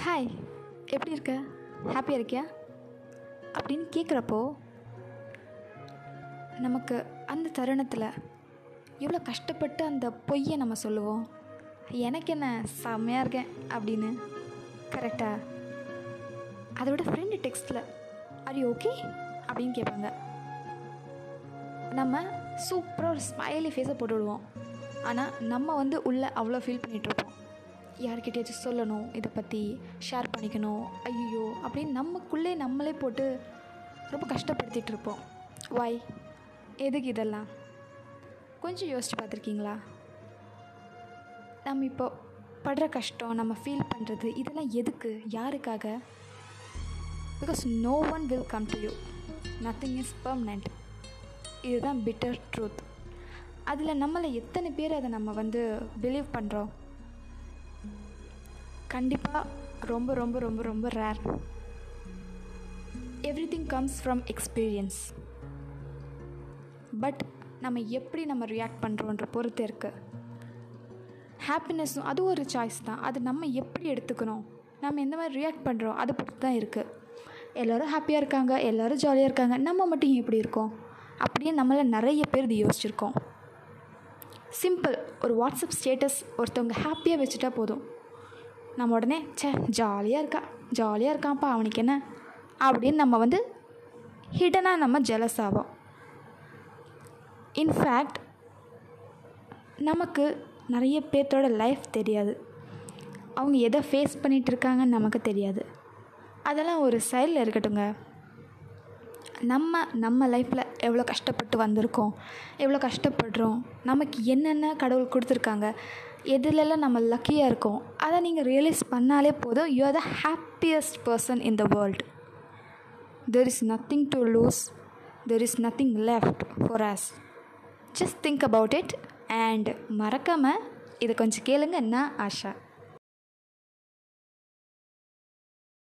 Hi எப்படி இருக்க? ஹாப்பியாக இருக்கியா? அப்படின்னு கேட்குறப்போ நமக்கு அந்த தருணத்தில் எவ்வளோ கஷ்டப்பட்டு அந்த பொய்யை நம்ம சொல்லுவோம்? எனக்கு என்ன செம்மையாக இருக்கேன் அப்படின்னு. கரெக்டாக அதோட ஃப்ரெண்டு டெக்ஸ்ட்டில் ஆர் யூ ஓகே அப்படின்னு கேட்பாங்க நம்ம சூப்பராக ஒரு ஸ்மைலி ஃபேஸை போட்டு விடுவோம். ஆனால் நம்ம வந்து உள்ளே அவ்வளோ ஃபீல் பண்ணிகிட்ருப்போம் யார்கிட்டயாச்சும் சொல்லணும் இதை பற்றி ஷேர் பண்ணிக்கணும் ஐயோ அப்படின்னு நமக்குள்ளே நம்மளே போட்டு ரொம்ப கஷ்டப்படுத்திகிட்டு இருப்போம். வாய் எதுக்கு இதெல்லாம்? கொஞ்சம் யோசித்து பார்த்துருக்கீங்களா? நம்ம இப்போ படுற கஷ்டம் நம்ம ஃபீல் பண்ணுறது இதெல்லாம் எதுக்கு? யாருக்காக? Because no one will come to you nothing is permanent இதுதான் பிட்டர் ட்ரூத் அதில் நம்மளை எத்தனை பேர் அதை நம்ம வந்து பிலீவ் பண்ணுறோம் கண்டிப்பாக ரொம்ப ரொம்ப ரொம்ப ரொம்ப rare everything comes from experience but நம்ம எப்படி நம்ம ரியாக்ட் பண்ணுறோன்ற பொறுத்து இருக்குது ஹாப்பினஸ்ஸும் அது ஒரு சாய்ஸ் தான். அது நம்ம எப்படி எடுத்துக்கணும்? நம்ம எந்த மாதிரி ரியாக்ட் பண்ணுறோம் அதை பொறுத்து தான் இருக்குது எல்லோரும் ஹாப்பியாக இருக்காங்க. எல்லோரும் ஜாலியாக இருக்காங்க. நம்ம மட்டும் எப்படி இருக்கோம்? அப்படியே நம்மளை நிறைய பேர் இது யோசிச்சிருக்கோம். சிம்பிள் ஒரு வாட்ஸ்அப் ஸ்டேட்டஸ் ஒருத்தவங்க ஹாப்பியாக வச்சுட்டா போதும். நம்ம உடனே ச்சே ஜாலியாக இருக்கா ஜாலியாக இருக்கான்ப்பா அவனுக்கு என்ன? அப்படின்னு நம்ம வந்து ஹிடனாக நம்ம ஜெலஸ் ஆகும் இன்ஃபேக்ட் நமக்கு நிறைய பேர்த்தோட லைஃப் தெரியாது. அவங்க எதை ஃபேஸ் பண்ணிகிட்டு இருக்காங்கன்னு நமக்கு தெரியாது. அதெல்லாம் ஒரு சைடில் இருக்கட்டுங்க நம்ம நம்ம லைஃப்பில் எவ்வளோ கஷ்டப்பட்டு வந்திருக்கோம் எவ்வளோ கஷ்டப்படுறோம் நமக்கு என்னென்ன கடவுள் கொடுத்துருக்காங்க எதுலெல்லாம் நம்ம லக்கியாக இருக்கோம் அதை நீங்கள் ரியலைஸ் பண்ணாலே போதும். You are the happiest person in the world there is nothing to lose there is nothing left for us just think about it and மறக்காமல் இதை கொஞ்சம் கேளுங்க நான் ஆஷா.